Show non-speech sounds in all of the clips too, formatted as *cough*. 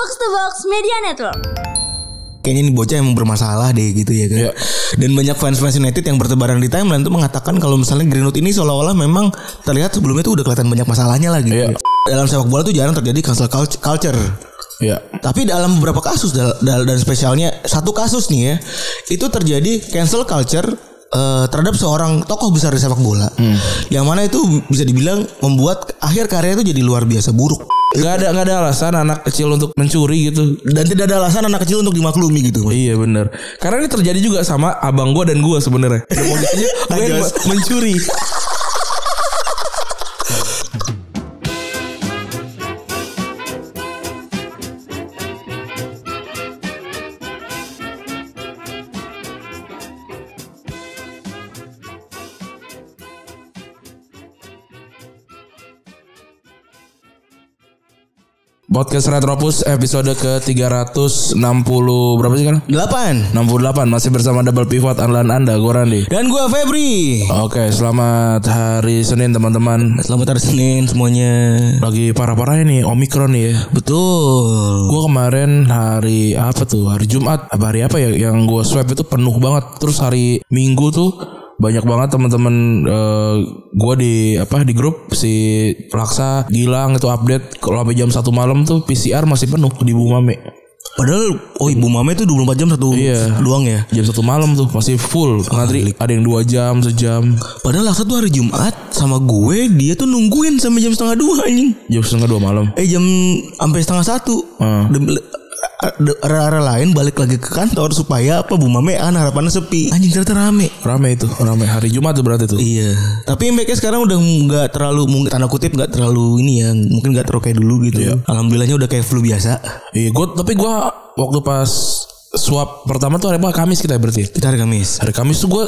Box to Box Media Network. kayaknya ini bocah emang bermasalah deh gitu ya kan. Iya. Dan banyak fans-fans United yang bertebaran di timeline tuh mengatakan kalau misalnya Greenwood ini seolah-olah memang terlihat sebelumnya tuh udah kelihatan banyak masalahnya lagi. Iya. Dalam sepak bola tuh jarang terjadi cancel cult- culture. Ya. Tapi dalam beberapa kasus dal- dal- dan spesialnya satu kasus nih ya, itu terjadi cancel culture eh, terhadap seorang tokoh besar di sepak bola. Yang mana itu bisa dibilang membuat akhir karya itu jadi luar biasa buruk. Gak ada gak ada alasan anak kecil untuk mencuri gitu. Dan tidak ada alasan anak kecil untuk dimaklumi gitu. Iya bener Karena ini terjadi juga sama abang gua dan gua sebenarnya. *laughs* Posisinya gue mencuri. Podcast Retropus episode ke 360 berapa sih kan? 8. 68 masih bersama double pivot andalan Anda gue Randy. Dan gua Febri. Oke, selamat hari Senin teman-teman. Selamat hari Senin semuanya. Lagi parah-parahnya nih Omikron nih ya. Betul. Gue kemarin hari apa tuh? Hari Jumat. Apa hari apa ya? Yang gue swab itu penuh banget. Terus hari Minggu tuh banyak banget teman-teman eh, gue di apa di grup si Laksa Gilang itu update kalau sampai jam satu malam tuh PCR masih penuh di Bumame. Padahal oh Ibu Mame itu 24 jam satu Iya. doang ya. Jam satu malam tuh masih full ngantri ada yang dua jam sejam Padahal Laksa tuh hari Jumat sama gue dia tuh nungguin sampai jam setengah dua anjing. jam setengah dua malam Eh jam sampai setengah satu. Hmm. Arah lain balik lagi ke kantor supaya apa Bu Mame kan harapannya sepi. Anjing ternyata rame. rame itu rame hari Jumat tuh berarti tuh Iya. Tapi mereka sekarang udah nggak terlalu mungkin tanda kutip nggak terlalu ini ya, mungkin nggak terlalu kayak dulu gitu. Alhamdulillahnya udah kayak flu biasa. iya gue tapi gue waktu pas swab pertama tuh hari apa Kamis kita berarti Kita hari Kamis. hari Kamis tuh gue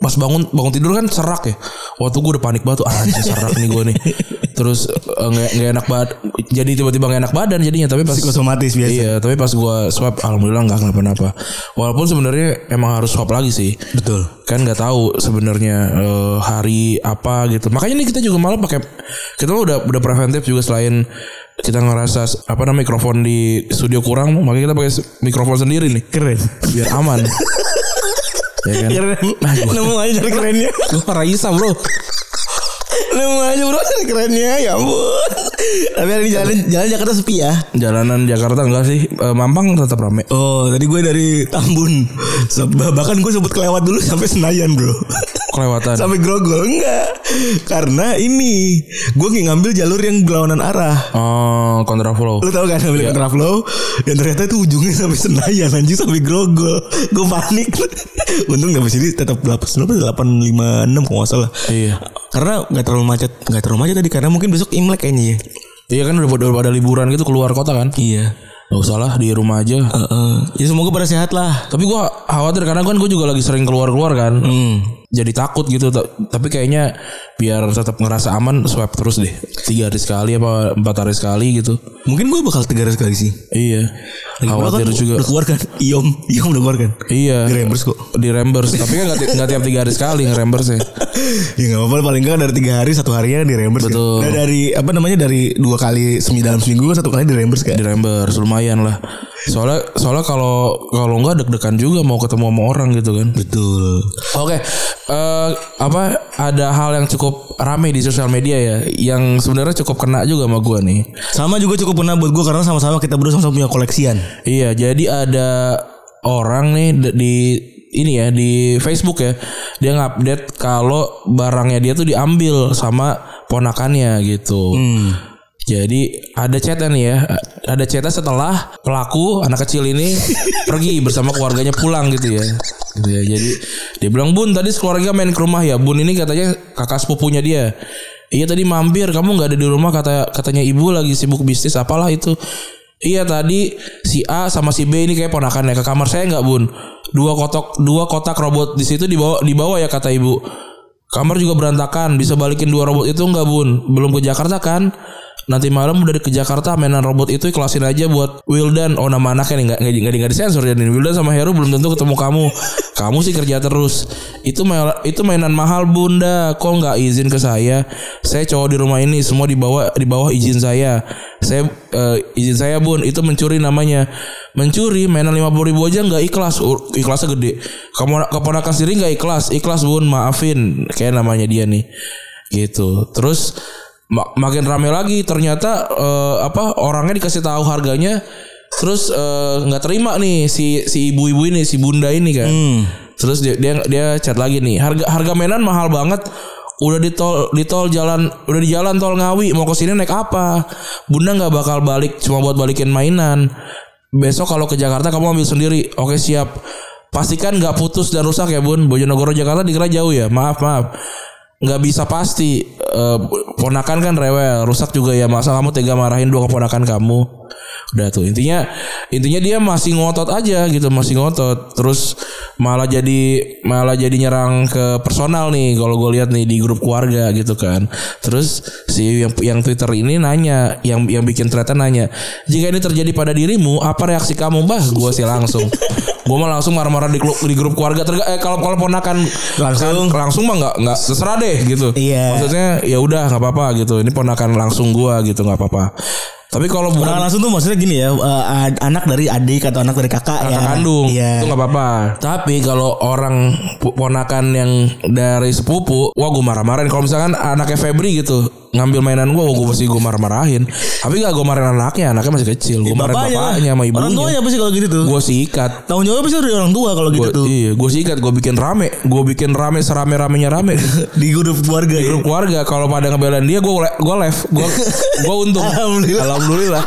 pas bangun bangun tidur kan serak ya waktu gue udah panik banget tuh anjir serak nih gue nih *laughs* terus eh, nggak nggak enak banget jadi tiba-tiba nggak enak badan jadinya tapi pas Psikosomatis biasa. Iya, tapi pas gua swab alhamdulillah nggak kenapa-napa. Walaupun sebenarnya emang harus swab lagi sih. Betul. Kan nggak tahu sebenarnya eh, hari apa gitu. Makanya nih kita juga malah pakai kita udah udah preventif juga selain kita ngerasa apa namanya mikrofon di studio kurang, makanya kita pakai mikrofon sendiri nih Keren. biar aman. *laughs* ya kan? Keren. Nemu aja dari kerennya. Gua Raisa bro. Nemu aja bro dari kerennya ya ampun. Tapi hari ini jalan jalan Jakarta sepi ya. Jalanan Jakarta enggak sih? Eh, Mampang tetap rame. Oh tadi gue dari Tambun. Bahkan gue sempet kelewat dulu sampai Senayan bro. Kelewatan. sampai Grogol enggak. Karena ini gue ngambil jalur yang berlawanan arah. Oh, kontraflow. Lu tau kan ngambil kontraflow Dan ternyata itu ujungnya sampai Senayan Anjir sampai Grogol Gue panik Untung gak sini tetap 8 856 kalau gak salah Iya. Karena gak terlalu macet Gak terlalu macet tadi Karena mungkin besok Imlek kayaknya ya Iya kan udah, udah pada liburan gitu keluar kota kan? Iya Gak usah lah di rumah aja. Heeh. Ya semoga pada sehat lah Tapi gua khawatir karena kan gue juga lagi sering keluar-keluar kan. Hmm. Jadi takut gitu. Ta- Tapi kayaknya biar tetap ngerasa aman swab terus deh. Tiga hari sekali apa empat hari sekali gitu. Mungkin gue bakal tiga hari sekali sih Iya. Lagi Khawatir kan juga. Udah keluar kan Iom Iom udah keluar kan Iya. Di reimburse kok Di reimburse. Tapi kan gak, nggak tiap tiga hari sekali nge-reimburse ya. *laughs* Ya gak apa-apa Paling enggak dari tiga hari Satu harinya di reimburse Betul. kan? Nah, dari Apa namanya Dari dua kali Seminggu dalam seminggu Satu kali di reimburse kan Di reimburse lumayan lah. Soalnya soalnya kalau kalau nggak deg-degan juga mau ketemu sama orang gitu kan. Betul Oke, eh, apa ada hal yang cukup rame di sosial media ya, yang sebenarnya cukup kena juga sama gua nih. Sama juga cukup pernah buat gue karena sama-sama kita berdua sama-sama punya koleksian. Iya, jadi ada orang nih di ini ya di Facebook ya, dia ngupdate kalau barangnya dia tuh diambil sama ponakannya gitu. Jadi ada chatnya nih ya, ada chatnya setelah pelaku anak kecil ini *laughs* pergi bersama keluarganya pulang gitu ya. Gitu ya. Jadi dia bilang bun tadi keluarga main ke rumah ya. Bun ini katanya kakak sepupunya dia. Iya tadi mampir, kamu nggak ada di rumah kata katanya ibu lagi sibuk bisnis apalah itu. Iya tadi si A sama si B ini kayak ponakannya ke kamar saya nggak bun. Dua kotak dua kotak robot di situ dibawa dibawa ya kata ibu. Kamar juga berantakan, bisa balikin dua robot itu nggak bun? Belum ke Jakarta kan? Nanti malam udah ke Jakarta mainan robot itu ikhlasin aja buat Wildan. Oh nama anaknya nih nggak nggak nggak disensor nih. Wildan sama Heru belum tentu ketemu kamu. Kamu sih kerja terus. Itu ma- itu mainan mahal bunda. Kok nggak izin ke saya? Saya cowok di rumah ini semua di bawah di bawah izin saya. Saya eh, izin saya bun. Itu mencuri namanya. Mencuri mainan lima puluh ribu aja nggak ikhlas. Uh, ikhlasnya gede. Kamu keponakan sendiri nggak ikhlas. Ikhlas bun. Maafin. Kayak namanya dia nih. Gitu. Terus mak- makin rame lagi ternyata eh, apa orangnya dikasih tahu harganya terus eh, nggak terima nih si si ibu-ibu ini si bunda ini kan. Terus dia dia dia chat lagi nih harga harga mainan mahal banget. Udah di tol di tol jalan udah di jalan tol Ngawi mau ke sini naik apa? Bunda nggak bakal balik cuma buat balikin mainan. Besok kalau ke Jakarta kamu ambil sendiri. Oke siap. Pastikan nggak putus dan rusak ya bun. Bojonegoro Jakarta dikira jauh ya. Maaf maaf nggak bisa pasti Eh, ponakan kan rewel rusak juga ya masa kamu tega marahin dua keponakan kamu udah tuh intinya intinya dia masih ngotot aja gitu masih ngotot. Terus malah jadi malah jadi nyerang ke personal nih kalau gue lihat nih di grup keluarga gitu kan. Terus si yang yang Twitter ini nanya yang yang bikin threadnya nanya jika ini terjadi pada dirimu apa reaksi kamu? Bah gue sih langsung. Gue mah langsung marah-marah di, di grup keluarga. Terga, eh kalau kalau ponakan Langsung. kan, langsung mah nggak nggak terserah deh gitu. Iya. maksudnya ya udah nggak apa-apa gitu. Ini ponakan langsung gua gitu nggak apa-apa tapi kalau bukan Orang langsung tuh maksudnya gini ya, eh, ad- anak dari adik atau anak dari kakak, ya. kakak kandung Iya. itu nggak apa-apa tapi kalau orang ponakan yang dari sepupu wah gue marah-marahin kalau misalkan anaknya Febri gitu ngambil mainan gue gue pasti gue marah-marahin. Tapi gak gue marahin anaknya anaknya masih kecil. Gue marahin bapaknya. sama Orang tuanya ibunya sih kalau gitu tuh? gue sikat. Tanggung jawab sih dari orang tua kalau gitu Gua, tuh. iya gue sikat gue bikin rame. Gue bikin rame serame ramenya rame. *laughs* Di grup keluarga ya. grup keluarga kalau pada ngebelain dia gue gue live. Gue gue untung. *laughs* Alhamdulillah. alhamdulillah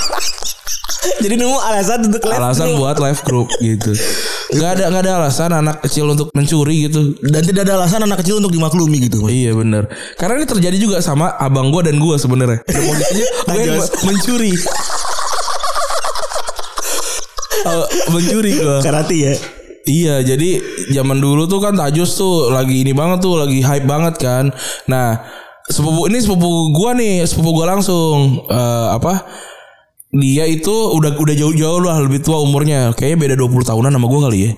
Jadi nemu alasan untuk live alasan group. buat live group gitu nggak ada nggak ada alasan anak kecil untuk mencuri gitu dan tidak ada alasan anak kecil untuk dimaklumi gitu. Iya bener Karena ini terjadi juga sama abang gue dan gue sebenarnya. Gue *laughs* yang Lanjut. mencuri. *laughs* Oh, mencuri gue. Karate ya. Iya, jadi zaman dulu tuh kan Tajus tuh lagi ini banget tuh, lagi hype banget kan. Nah, sepupu ini sepupu gua nih, sepupu gua langsung eh, apa? Dia itu udah udah jauh-jauh lah lebih tua umurnya. Kayaknya beda 20 tahunan sama gua kali ya.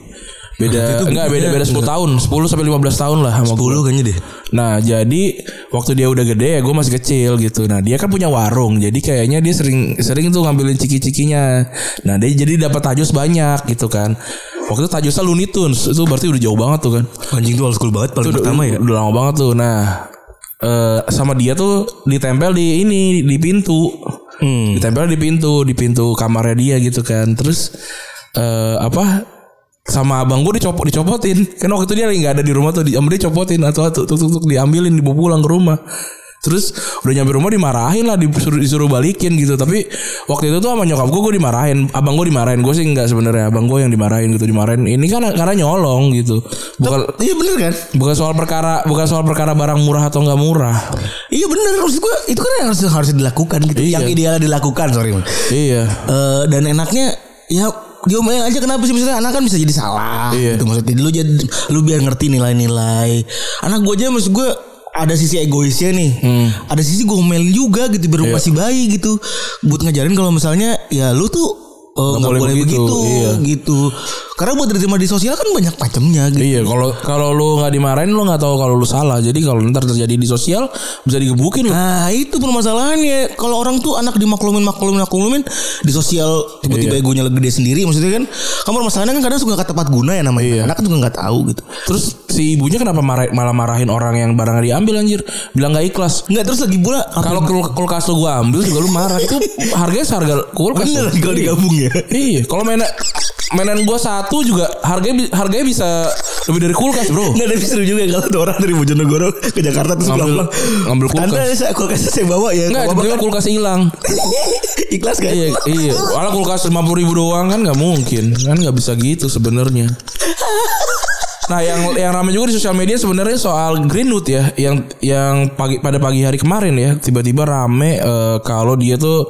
Beda enggak beda beda 10 tahun, 10 sampai 15 tahun lah sama gua. Dulu kayaknya deh. Nah jadi waktu dia udah gede ya gue masih kecil gitu. Nah dia kan punya warung. Jadi kayaknya dia sering sering tuh ngambilin ciki-cikinya. Nah dia jadi dapat tajus banyak gitu kan. Waktu itu tajusnya Looney Tunes itu berarti udah jauh banget tuh kan. Anjing tuh old school banget paling Itu pertama ya. Udah lama banget tuh. Nah eh sama dia tuh ditempel di ini di pintu. Hmm. Ditempel di pintu di pintu kamarnya dia gitu kan. Terus eh apa sama abang gue dicopot dicopotin kan waktu itu dia lagi nggak ada di rumah tuh di, dia copotin atau tuk, tuk, diambilin dibawa pulang ke rumah terus udah nyampe rumah dimarahin lah disuruh disuruh balikin gitu tapi waktu itu tuh sama nyokap gue gue dimarahin abang gue dimarahin gue sih nggak sebenarnya abang gue yang dimarahin gitu dimarahin ini kan karena nyolong gitu bukan Iya bener kan? bukan soal perkara bukan soal perkara barang murah atau nggak murah Iya bener maksud gue itu kan yang harus harus dilakukan gitu. Iya. Yang ideal dilakukan sorry. Man. iya Eh, dan enaknya ya diomelin aja kenapa sih misalnya anak kan bisa jadi salah Iya. gitu maksudnya lu jadi lu biar ngerti nilai-nilai anak gue aja maksud gue ada sisi egoisnya nih. Ada sisi ngomelin juga gitu biar masih bayi gitu. Buat ngajarin kalau misalnya ya lu tuh eh, Nggak nggak boleh boleh, begitu, begitu, iya. gitu karena buat diterima di sosial kan banyak macamnya gitu Iya, kalau kalau lu nggak dimarahin lu nggak tahu kalau lu salah. Jadi kalau ntar terjadi di sosial bisa digebukin lu. Nah itu permasalahannya Kalau orang tuh anak dimaklumin maklumin maklumin di sosial tiba-tiba Iya. egonya gede sendiri maksudnya kan kamu permasalahannya kan kadang suka kata tepat guna ya namanya Iya. anak kan juga nggak tahu gitu Terus si ibunya kenapa marah, malah marahin orang yang barangnya diambil anjir? Bilang nggak ikhlas. nggak terus lagi pula Kalau kul- kulkas lu gua ambil juga lu marah. Itu harganya seharga kulkas. bener kalau digabung ya Iya, kalau mainan mainan gua satu juga harganya harganya bisa lebih dari kulkas, Bro. Nggak ada seru juga kalau ada orang dari Bojonegoro ke Jakarta terus Ngambil- pulang ngambil kulkas. Tante saya kulkasnya saya bawa ya Nggak apa-apa tiba-tiba kulkasnya hilang. kan? *laughs* Ikhlas kan iya, iya. Walau kulkas 50 ribu doang kan nggak mungkin. Kan nggak bisa gitu sebenarnya. Nah, yang yang ramai juga di sosial media sebenarnya soal Greenwood ya, yang yang pagi pada pagi hari kemarin ya, tiba-tiba rame eh, kalau dia tuh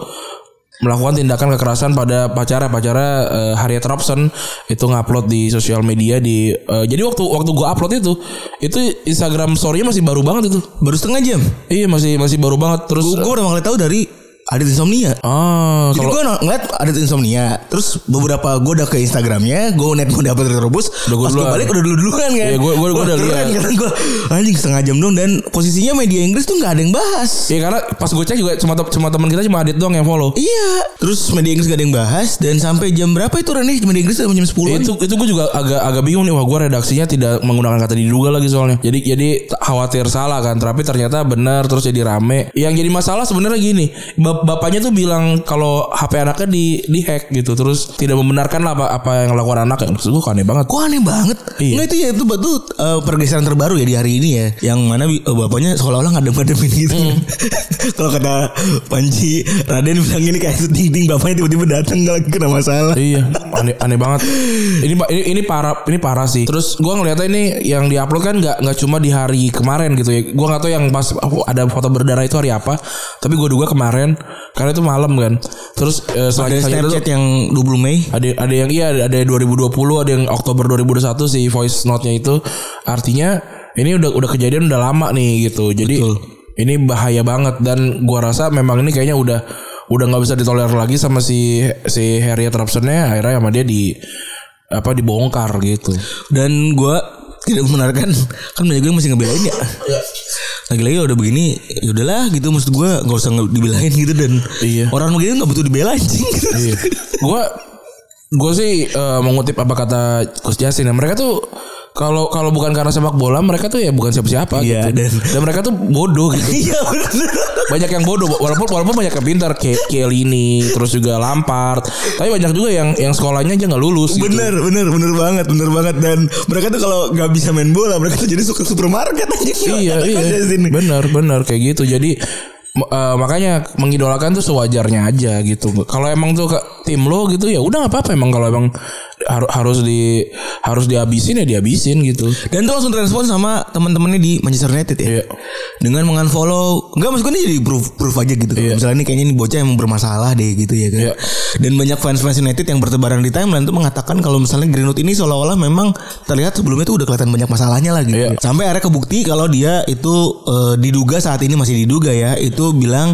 melakukan tindakan kekerasan pada pacara pacara eh, Harriet Robson itu ngupload di sosial media di eh, jadi waktu waktu gua upload itu itu Instagram story-nya masih baru banget itu. Baru setengah jam? Iya masih masih baru banget. Terus gue udah mulai tahu dari Adit Insomnia. Oh, Jadi gue ngeliat Adit Insomnia Terus beberapa gue udah ke Instagramnya Gue net mau dapet Retrobus Udah gua Pas gue duluan. balik udah dulu-duluan kan Iya, gua- gua- gua Wah, udah liat. keren. Gua, Anjing setengah jam dong Dan posisinya media Inggris tuh gak ada yang bahas Iya karena pas gue cek juga cuma cuma teman kita cuma Adit doang yang follow. Iya Terus media Inggris gak ada yang bahas Dan sampai jam berapa itu Rene Media Inggris sampai jam 10 itu itu gue juga agak agak bingung nih wah gue redaksinya tidak menggunakan kata diduga lagi soalnya jadi jadi khawatir salah kan tapi ternyata benar terus jadi rame yang jadi masalah sebenarnya gini bap- bapaknya tuh bilang kalau HP anaknya di di hack gitu. Terus tidak membenarkan lah apa apa yang lakukan anaknya maksud gue aneh banget. Kok aneh banget? Iya. Nggak itu ya itu betul uh, pergeseran terbaru ya di hari ini ya. Yang mana uh, bapaknya seolah-olah ngadem-ngademin gitu. Hmm. *laughs* Kalau kata Panji Raden bilang ini kayak ting-ting Bapaknya tiba-tiba datang lagi kena masalah. Iya aneh aneh banget. *laughs* Ini ini ini parah ini parah sih. Terus gue ngeliatnya ini yang diupload kan nggak nggak cuma di hari kemarin gitu ya. Gue nggak tahu yang pas oh, ada foto berdarah itu hari apa. Tapi gue duga kemarin karena itu malam kan. Terus eh, Ada selanjutnya itu- Snapchat yang 20 Mei? Ada ada yang iya ada ada yang 2020 ada yang Oktober 2021 si voice note-nya itu. Artinya ini udah udah kejadian udah lama nih gitu. Jadi Betul. ini bahaya banget. Dan gua rasa memang ini kayaknya udah udah nggak bisa ditolerir lagi sama si si Harriet Robson-nya. Akhirnya sama dia di apa dibongkar gitu. Dan gue tidak membenarkan Kan banyak gue masih ngebelain ya Lagi-lagi udah begini ya udahlah gitu Maksud gue gak usah dibelain gitu Dan Iya. orang begini gak butuh dibela anjing gitu. Iya. Gua gue sih eh, mengutip apa kata Gus Jasin ya mereka tuh kalau kalau bukan karena sepak bola mereka tuh ya bukan siapa-siapa Iya, gitu. dan- Dan, mereka tuh bodoh gitu. *laughs* Iya banyak yang bodoh walaupun walaupun banyak yang pintar kayak Chiellini terus juga Lampard. Tapi banyak juga yang yang sekolahnya aja nggak lulus gitu. Bener bener bener banget bener banget. Dan mereka tuh kalau nggak bisa main bola mereka tuh jadi suka supermarket aja. Iya iya. bener bener kayak gitu. Jadi eh, makanya mengidolakan tuh sewajarnya aja gitu. Kalau emang tuh ke tim lo gitu ya udah nggak apa-apa. Emang kalau emang har- harus di harus dihabisin ya dihabisin gitu dan tuh langsung respon sama teman-temannya di Manchester United ya Iya. dengan mengunfollow enggak maksud gue ini jadi proof proof aja gitu Iya. misalnya ini kayaknya ini bocah emang bermasalah deh gitu ya kan Iya. dan banyak fans fans United yang bertebaran di timeline tuh mengatakan kalau misalnya Greenwood ini seolah-olah memang terlihat sebelumnya tuh udah kelihatan banyak masalahnya lagi Iya. sampai akhirnya kebukti kalau dia itu eh, diduga saat ini masih diduga ya itu bilang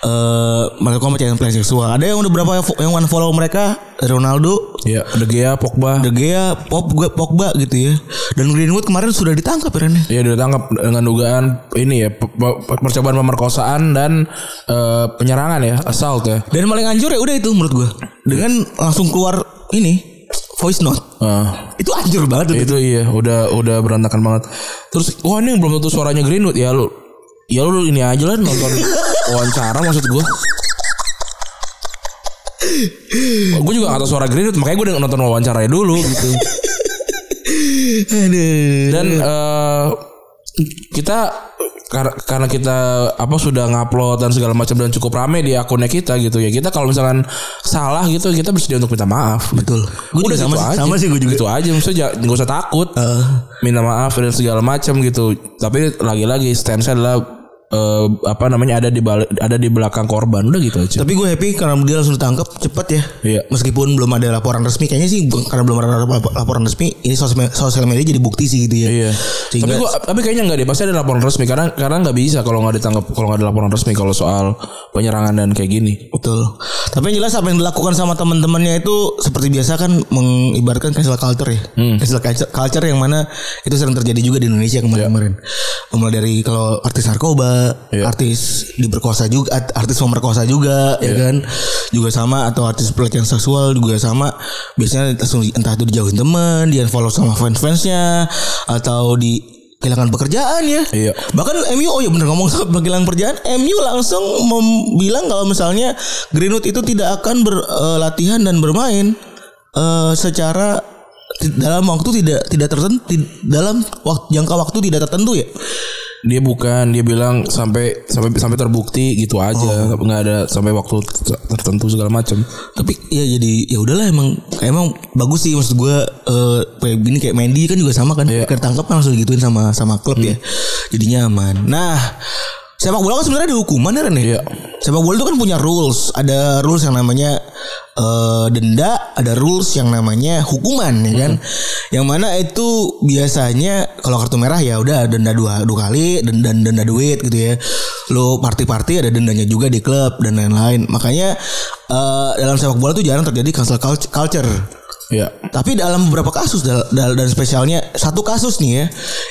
eh melakukan pelecehan seksual ada yang udah berapa yang unfollow mereka Ronaldo ya De Gea Pogba De Gea, Pogba, Pogba gitu ya. Dan Greenwood kemarin sudah ditangkap ya Ren. Ya udah ditangkap dengan dugaan ini ya pe- pe- percobaan pemerkosaan dan eh, penyerangan ya assault ya. Dan paling anjur ya udah itu menurut gua. Dengan langsung keluar ini voice note. Eh, Itu anjur banget tuh. itu iya udah udah berantakan banget. Terus wah ini belum tentu suaranya Greenwood ya lu. Ya lu ini aja lah nonton *laughs* wawancara maksud gua. Gue juga gak tau suara Greenwood makanya gue udah nonton wawancaranya dulu gitu. *laughs* Aduh. Dan eh, kita kar- karena kita apa sudah ngupload dan segala macam dan cukup rame di akunnya kita gitu ya kita kalau misalkan salah gitu kita bersedia untuk minta maaf Betul. Gua udah sama gitu aja. sama sih gua juga. gitu aja maksudnya nggak usah takut Eh. minta maaf dan segala macam gitu tapi lagi-lagi stance adalah eh, apa namanya ada di balik ada di belakang korban udah gitu aja Tapi gue happy karena dia langsung ditangkap cepet ya. Iya. Meskipun belum ada laporan resmi, kayaknya sih karena belum ada lap- laporan resmi, ini sosial sosial media jadi bukti sih gitu ya. Iya. Sehingga Tapi gua tapi kayaknya nggak deh. Pasti ada laporan resmi karena karena nggak bisa kalau nggak ditangkap kalau nggak ada laporan resmi kalau soal penyerangan dan kayak gini. Betul. Tapi yang jelas apa yang dilakukan sama teman-temannya itu seperti biasa kan mengibarkan cancel culture ya. Hmm. Cancel culture- yang mana itu sering terjadi juga di Indonesia kemarin-kemarin. Mulai dari kalau artis narkoba, Iya. artis diperkosa juga, art- artis memerkosa juga ya Iya. kan. Juga sama atau artis pelecehan seksual juga sama. Biasanya langsung entah itu dijauhin teman, dia follow sama fans-fansnya atau di kehilangan pekerjaan ya. Iya. Bahkan MU oh ya bener ngomong soal panggilan pekerjaan, MU langsung bilang kalau misalnya Greenwood itu tidak akan berlatihan dan bermain eh, secara dalam waktu tidak tidak tertentu dalam waktu jangka waktu tidak tertentu ya. Dia bukan dia bilang sampai sampai sampai terbukti gitu aja nggak ada sampai waktu ter- tertentu segala macam. Tapi ya jadi ya udahlah emang emang bagus sih maksud gue eh, kayak gini kayak Mendy kan juga sama kan Iya. ketangkap kan langsung digituin sama sama klub ya. Jadinya aman. Nah, sepak bola kan sebenarnya ada hukuman ya Ren ya? Iya. Sepak bola itu kan punya rules, ada rules yang namanya eh, denda, ada rules yang namanya hukuman ya kan. Yang mana itu biasanya kalau kartu merah ya udah denda dua dua kali, denda denda duit gitu ya. Lo party-party ada dendanya juga di klub dan lain-lain. Makanya eh, dalam sepak bola tuh jarang terjadi cancel cult- culture. Iya. Tapi dalam beberapa kasus dan spesialnya satu kasus nih ya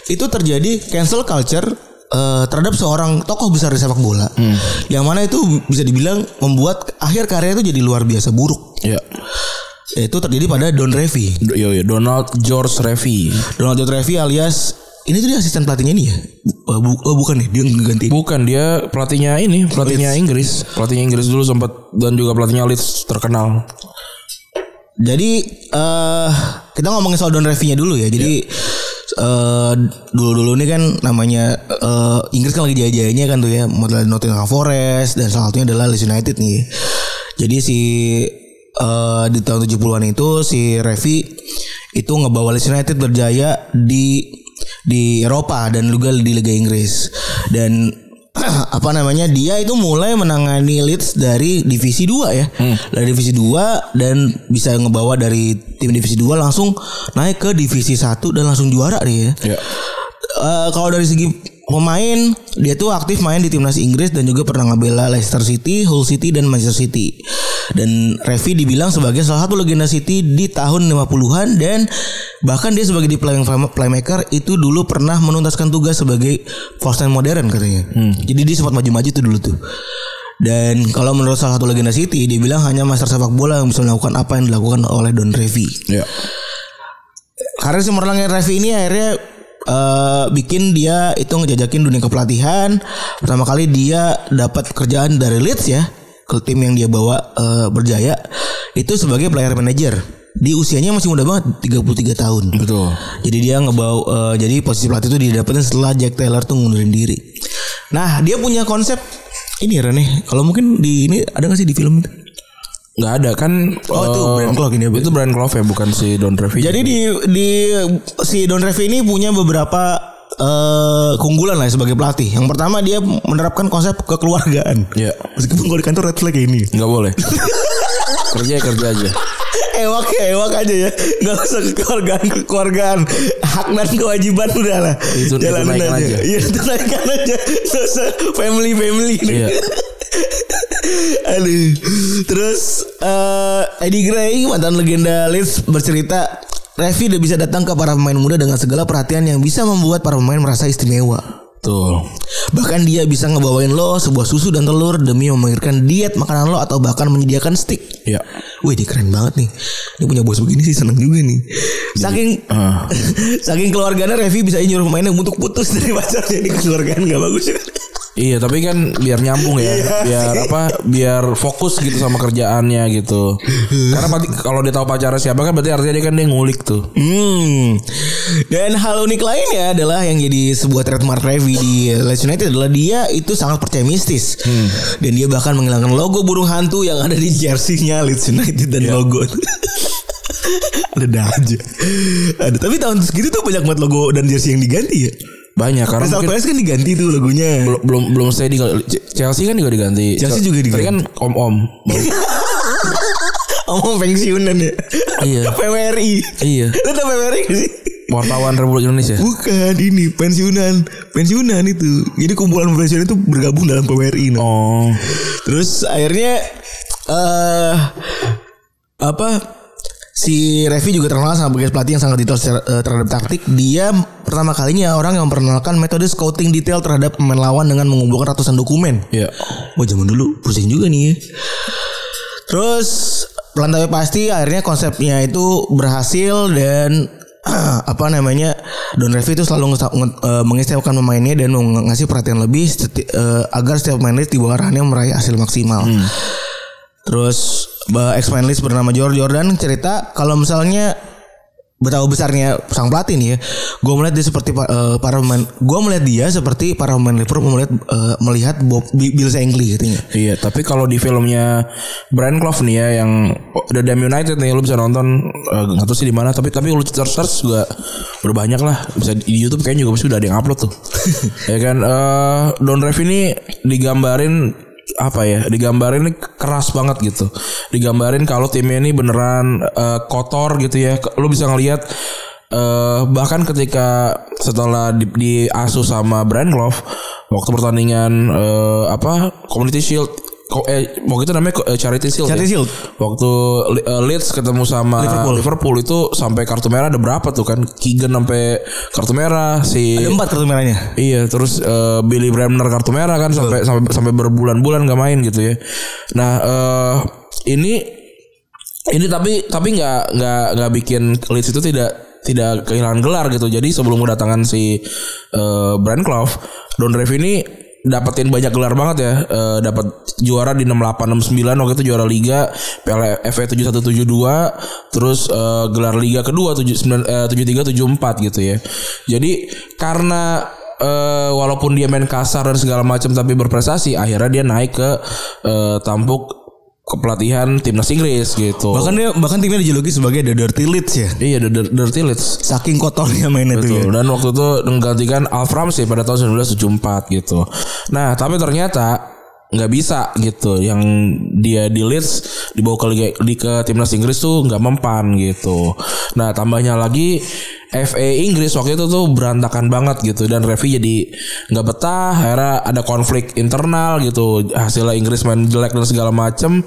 itu terjadi cancel culture eh, terhadap seorang tokoh besar di sepak bola, yang mana itu bisa dibilang membuat akhir karirnya itu jadi luar biasa buruk. Iya. Itu terjadi pada Don Revy. Do- Yo, yo, Donald George Revy. Donald John Revy alias ini tuh dia asisten pelatihnya nih ya? Oh, bu- oh, bukan nih, dia ngeganti. Bukan dia pelatihnya ini, pelatihnya Inggris, pelatihnya Inggris dulu sempat dan juga pelatihnya Leeds terkenal. Jadi eh kita ngomongin soal Don Revy-nya dulu ya. Jadi eh dulu-dulu ini kan namanya eh Inggris kan lagi jaya-jayanya kan tuh ya. Model Nottingham Forest dan salah satunya adalah Leeds United nih. Jadi si eh di tahun 70-an itu si Revy itu ngebawa Leeds United berjaya di di Eropa dan juga di Liga Inggris. Dan *clears throat* apa namanya dia itu mulai menangani Leeds dari divisi 2 ya. Dari divisi 2 dan bisa ngebawa dari tim divisi 2 langsung naik ke divisi 1 dan langsung juara dia ya. Eh, kalau dari segi pemain dia tuh aktif main di timnas Inggris dan juga pernah ngebela Leicester City, Hull City dan Manchester City. Dan Revi dibilang sebagai salah satu legenda City di tahun 50-an dan bahkan dia sebagai di play- playmaker itu dulu pernah menuntaskan tugas sebagai nine modern katanya. Jadi dia sempat maju-maju tuh dulu tuh. Dan kalau menurut salah satu legenda City, dia bilang hanya master sepak bola yang bisa melakukan apa yang dilakukan oleh Don Revy Iya. karena si Merlangnya Revi ini akhirnya eh, bikin dia itu ngejajakin dunia kepelatihan. Pertama kali dia dapat kerjaan dari Leeds ya ke tim yang dia bawa eh, berjaya itu sebagai player manager. Di usianya masih muda banget 33 tahun. Betul. Jadi dia ngebawa eh, jadi posisi pelatih itu didapetin setelah Jack Taylor tuh ngundurin diri. Nah, dia punya konsep ini Rene. Kalau mungkin di ini ada gak sih di film itu? Nggak ada kan Oh, itu eh, Brian Clough ini ya, Itu Brian Clough ya bukan si Don Revy. Jadi di di si Don Revy ini punya beberapa eh keunggulan lah sebagai pelatih. Yang pertama dia menerapkan konsep kekeluargaan. Iya. Meskipun kalau di kantor red flag ini. nggak boleh. kerja ya kerja aja. Ewak ya ewak aja ya. Gak usah kekeluargaan kekeluargaan. Hak dan kewajiban udah lah. Itu- Jalanin naikkan aja. Iya itu naikkan aja. Gak usah family family. Iya. Aduh. Terus eh Eddie Gray mantan legenda Leeds bercerita Revi udah bisa datang ke para pemain muda dengan segala perhatian yang bisa membuat para pemain merasa istimewa. Tuh. Bahkan dia bisa ngebawain lo sebuah susu dan telur demi memikirkan diet makanan lo atau bahkan menyediakan stick. Iya. Wih dia keren banget nih Dia punya bos begini sih seneng juga nih Saking ah. *laughs* Saking keluarganya Revi bisa nyuruh pemainnya untuk putus *laughs* dari pacarnya Ini keluargaan gak bagus *laughs* Iya tapi kan biar nyambung ya, biar apa, biar fokus gitu sama kerjaannya gitu. Karena pasti kalau dia tahu pacarnya siapa kan berarti artinya dia kan dia ngulik tuh. Hmm. Dan hal unik lainnya adalah yang jadi sebuah trademark Revi di Leeds United adalah dia itu sangat percaya mistis. Dan dia bahkan menghilangkan logo burung hantu yang ada di jersey-nya Leeds United dan logo. *laughs* Ada aja. Ada. Tapi tahun segitu tuh banyak banget logo dan jersey yang diganti ya. Banyak karena Crystal Palace kan diganti tuh logonya. belum belum belum steady kalau Chelsea kan juga diganti. Chelsea juga diganti. Tadi kan om om. Omong pensiunan ya. Iya. *laughs* PWRI. iya. Lu tau PWRI gak sih? Wartawan Republik Indonesia. Bukan ini pensiunan. Pensiunan itu. Jadi kumpulan pensiunan itu bergabung dalam PWRI. Nah. Oh. Terus akhirnya eh apa si Revi juga terkenal sebagai pelatih yang sangat detail eh, terhadap taktik. Dia pertama kalinya orang yang memperkenalkan metode scouting detail terhadap pemain lawan dengan mengumpulkan ratusan dokumen. Iya. Wah zaman dulu pusing juga nih. Terus pelan tapi pasti akhirnya konsepnya itu berhasil dan *clears throat* apa namanya Don Revy itu selalu eh, mengistimewakan pemainnya dan ng- ngasih perhatian lebih seti- eh, agar setiap pemain di bawah arahannya meraih hasil maksimal. Terus ex main list bernama George Jordan cerita kalau misalnya betapa besarnya sang pelatih nih ya. Gue melihat dia seperti eh, para pemain. Gue melihat dia seperti para pemain Liverpool melihat eh, melihat Bob Bill Shankly katanya. Iya, tapi kalau di filmnya Brian Clough nih ya yang The Damn United nih lu bisa nonton eh, nggak tahu sih di mana tapi tapi lu search search juga udah banyak lah bisa di YouTube kayaknya juga pasti udah ada yang upload tuh. *laughs* ya kan eh Don Rev ini digambarin apa ya digambarin ini keras banget gitu. Digambarin kalau timnya ini beneran eh, kotor gitu ya. Lu bisa ngelihat eh bahkan ketika setelah di, diasuh sama Brian Clough waktu pertandingan eh, apa Community Shield eh waktu itu namanya eh, Charity Shield. Charity ya? Shield. Waktu eh, Leeds ketemu sama Liverpool. Liverpool. itu sampai kartu merah ada berapa tuh kan? Keegan sampai kartu merah si Ada empat kartu merahnya. Iya, terus eh, Billy Bremner kartu merah kan sampai sampai sampai berbulan-bulan gak main gitu ya. Nah, eh ini ini tapi tapi nggak nggak nggak bikin Leeds itu tidak tidak kehilangan gelar gitu. Jadi sebelum kedatangan si eh, Brian Clough, Don Revie ini dapetin banyak gelar banget ya. Eh, dapat juara di 68 69 waktu itu juara liga, Piala FA 7172, terus eh, gelar liga kedua 79 eh, 73 74 gitu ya. Jadi karena eh, walaupun dia main kasar dan segala macam tapi berprestasi, akhirnya dia naik ke eh, tampuk kepelatihan timnas Inggris gitu. Bahkan dia bahkan timnya dijuluki sebagai The Dirty Leeds ya. Iya, The Dir- Dirty Leeds. Saking kotornya mainnya tuh. ya. Dan waktu itu menggantikan Alf Ramsey pada tahun 1974 gitu. Nah, tapi ternyata nggak bisa gitu. Yang dia di Leeds dibawa ke liga di ke timnas Inggris tuh nggak mempan gitu. Nah, tambahnya lagi FA Inggris waktu itu tuh berantakan banget gitu dan Revi jadi nggak betah akhirnya ada konflik internal gitu hasilnya Inggris main jelek dan segala macem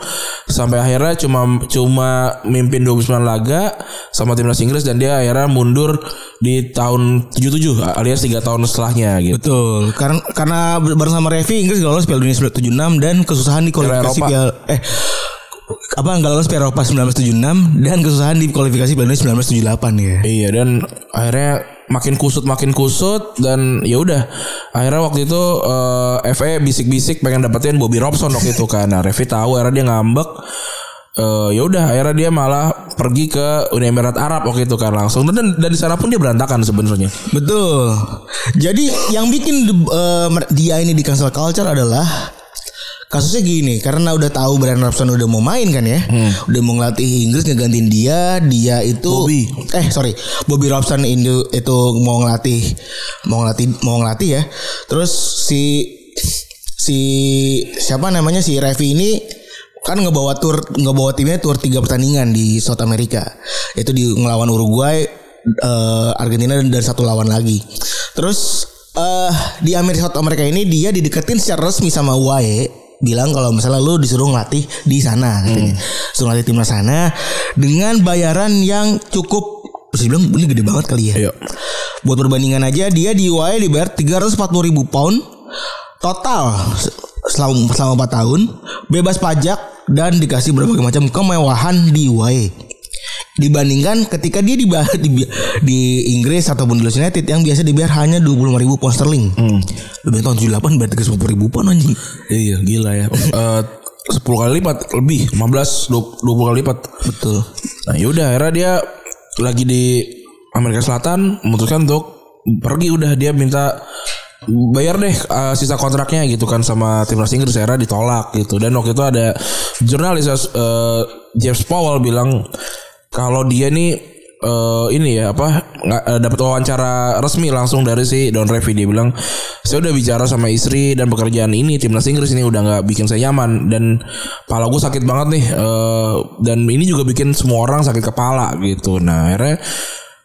sampai akhirnya cuma cuma mimpin 29 laga sama timnas Inggris dan dia akhirnya mundur di tahun 77 alias 3 tahun setelahnya gitu. Betul. Karena karena bareng sama Revi Inggris gak lolos Piala Dunia 1976 dan kesusahan di kualifikasi Eropa. Piala eh apa nggak lolos Piala Eropa 1976 dan kesusahan di kualifikasi Piala Dunia 1978 ya. Iya dan akhirnya makin kusut makin kusut dan ya udah akhirnya waktu itu eh, FA bisik-bisik pengen dapetin Bobby Robson waktu itu kan. Nah, Revi tahu akhirnya dia ngambek Eh ya udah akhirnya dia malah pergi ke Uni Emirat Arab waktu itu kan langsung dan dari sana pun dia berantakan sebenarnya. Betul. Jadi yang bikin mer- dia ini di cancel culture adalah kasusnya gini karena udah tahu Brian Robson udah mau main kan ya udah mau ngelatih Inggris ngegantiin dia dia itu Bobby. eh sorry Bobby Robson itu itu mau ngelatih mau ngelatih mau ngelatih ya. Terus si si siapa namanya si Revi ini kan ngebawa tur ngebawa timnya tur tiga pertandingan di South America. Itu di ngelawan Uruguay eh, Argentina dan, dan satu lawan lagi. Terus eh di Amerika South America ini dia dideketin secara resmi sama UAE bilang kalau misalnya lu disuruh ngelatih di sana katanya. Suruh ngelatih timnas sana dengan bayaran yang cukup bisa bilang ini gede banget kali ya. Iya. Buat perbandingan aja dia di UAE dibayar 340 ribu pound total se- selama selama 4 tahun bebas pajak dan dikasih berbagai macam kemewahan di UAE dibandingkan ketika dia di, *laughs* di, di Inggris ataupun di Leeds United yang biasa dibayar hanya 25 ribu pound sterling. Lebih tahun 78 bayar 340 ribu pound anjing. Iya gila ya. Eh 10 kali lipat lebih 15 20, 20 kali lipat. betul. Nah yaudah akhirnya dia lagi di Amerika Selatan memutuskan untuk pergi. Udah dia minta bayar deh uh, sisa kontraknya gitu kan sama timnas Inggris. Akhirnya ditolak gitu. Dan waktu itu ada jurnalis uh, James Powell bilang kalau dia nih uh, ini ya apa nggak uh, dapat wawancara resmi langsung dari si Don Revie dia bilang saya udah bicara sama istri dan pekerjaan ini timnas Inggris ini udah nggak bikin saya nyaman. Dan kepala gue sakit banget nih uh, dan ini juga bikin semua orang sakit kepala gitu. Nah akhirnya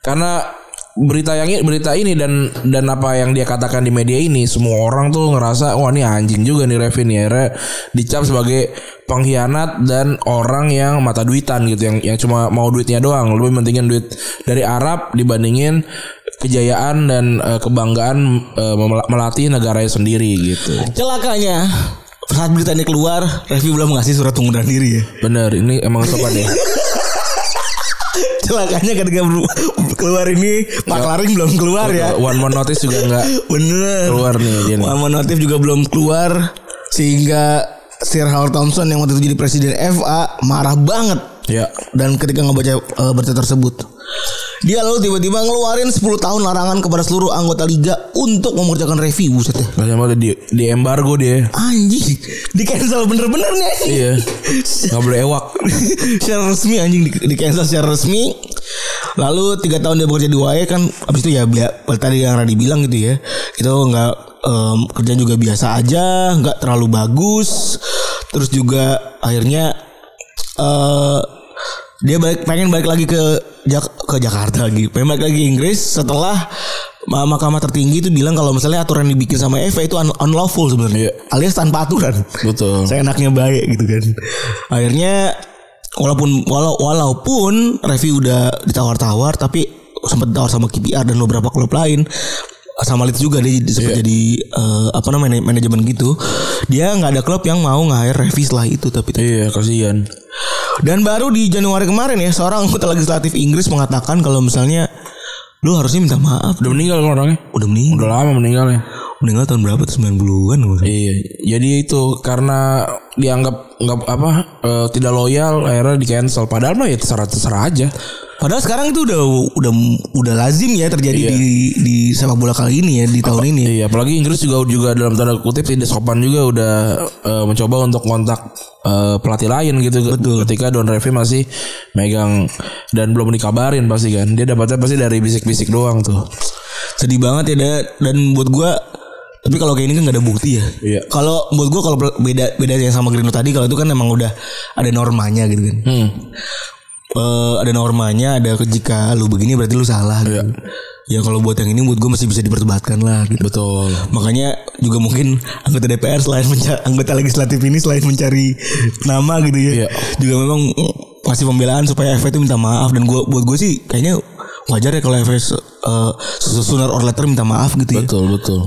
karena berita yang ini berita ini dan dan apa yang dia katakan di media ini semua orang tuh ngerasa wah ini anjing juga nih Revin. Ya akhirnya dicap sebagai pengkhianat dan orang yang mata duitan gitu yang yang cuma mau duitnya doang. Lebih mentingin duit dari Arab dibandingin kejayaan dan eh, kebanggaan memel- melatih negaranya sendiri gitu. Celakanya saat berita ini keluar Revi belum ngasih surat pengunduran diri ya. Bener ini emang sopan deh *laughs* *laughs* celakanya ketika keluar ini. Pak Klaring belum keluar ya. one more notice juga nggak *laughs* bener. keluar nih dia nih. One Notif juga belum keluar sehingga Sir Howard Thompson yang waktu itu jadi presiden FA marah banget. Ya. Dan ketika ngebaca eh, berita tersebut, dia lalu tiba-tiba ngeluarin 10 tahun larangan kepada seluruh anggota liga untuk mengerjakan review buset ya. Gak sama di di embargo dia. Anjing, di cancel bener-bener nih. Iya. Gak boleh ewak. *laughs* secara resmi anjing di, di cancel secara resmi. Lalu tiga tahun dia bekerja di UAE kan abis itu ya bia- tadi yang Radi bilang gitu ya. Itu nggak em, kerjaan juga biasa aja, nggak terlalu bagus. Terus juga akhirnya eh dia balik pengen balik lagi ke Jak- ke Jakarta lagi. Pengen balik lagi Inggris setelah Ma- Mahkamah tertinggi itu bilang kalau misalnya aturan yang dibikin sama FA itu un- unlawful sebenarnya, Iya. alias tanpa aturan. Betul. *laughs* Saya enaknya baik gitu kan. Akhirnya walaupun walau, walaupun review udah ditawar-tawar tapi sempat ditawar sama KPR dan beberapa klub lain sama Leeds juga dia sempat Iya. jadi eh, apa namanya manajemen gitu. Dia nggak ada klub yang mau nge-hire review setelah itu tapi Iya, kasihan. Dan baru di Januari kemarin ya seorang anggota legislatif Inggris mengatakan kalau misalnya lu harusnya minta maaf. Udah meninggal kan orangnya? Udah meninggal. Udah lama meninggalnya. Meninggal tahun berapa tuh 90-an kalau nggak salah. Iya, jadi itu karena dianggap nggak apa eh, tidak loyal akhirnya di cancel. Padahal mah ya terserah terserah aja. Padahal sekarang itu udah udah udah lazim ya terjadi Iya. di di sepak bola kali ini ya di tahun ini. Iya, apalagi Inggris juga juga dalam tanda kutip tidak sopan juga udah eh, mencoba untuk kontak eh, pelatih lain gitu ketika Don Revy masih megang dan belum dikabarin pasti kan. Dia dapatnya pasti dari bisik-bisik doang tuh. Sedih banget ya Da. dan buat gua tapi kalau kayak ini kan gak ada bukti ya. Iya. Kalau buat gua kalau beda beda yang sama Grino tadi kalau itu kan emang udah ada normanya gitu kan. Hmm. Eh, ada normanya ada jika lu begini berarti lu salah gitu. Ya kalau buat yang ini buat gue masih bisa diperdebatkan lah gitu. Betul. Makanya juga mungkin anggota DPR selain mencari anggota legislatif ini selain mencari nama gitu ya, Iya. juga memang masih pembelaan supaya FA itu minta maaf dan gua buat gue sih kayaknya wajar ya kalau FA uh, sooner or later minta maaf gitu ya. Betul, betul.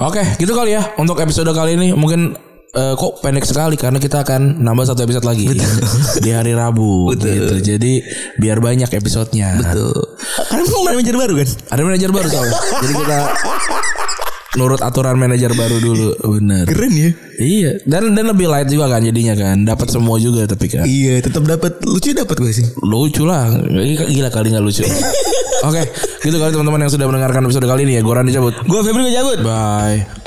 Oke, gitu kali ya untuk episode kali ini mungkin eh, kok pendek sekali karena kita akan nambah satu episode lagi di hari Rabu gitu. Jadi biar banyak episodenya. Tuh. Karena mau manajer baru kan? Ada manajer baru soalnya. Jadi kita nurut aturan manajer baru dulu, bener. Keren ya. Iya, dan dan lebih light juga kan jadinya kan. Dapat semua juga tapi kan. Iya, tetap dapat lucu dapat gue sih. Lucu lah. Gila kali nggak lucu. *laughs* Oke, gitu kali teman-teman yang sudah mendengarkan episode kali ini ya. Gue Randy cabut. Gue Febri gue cabut. Bye.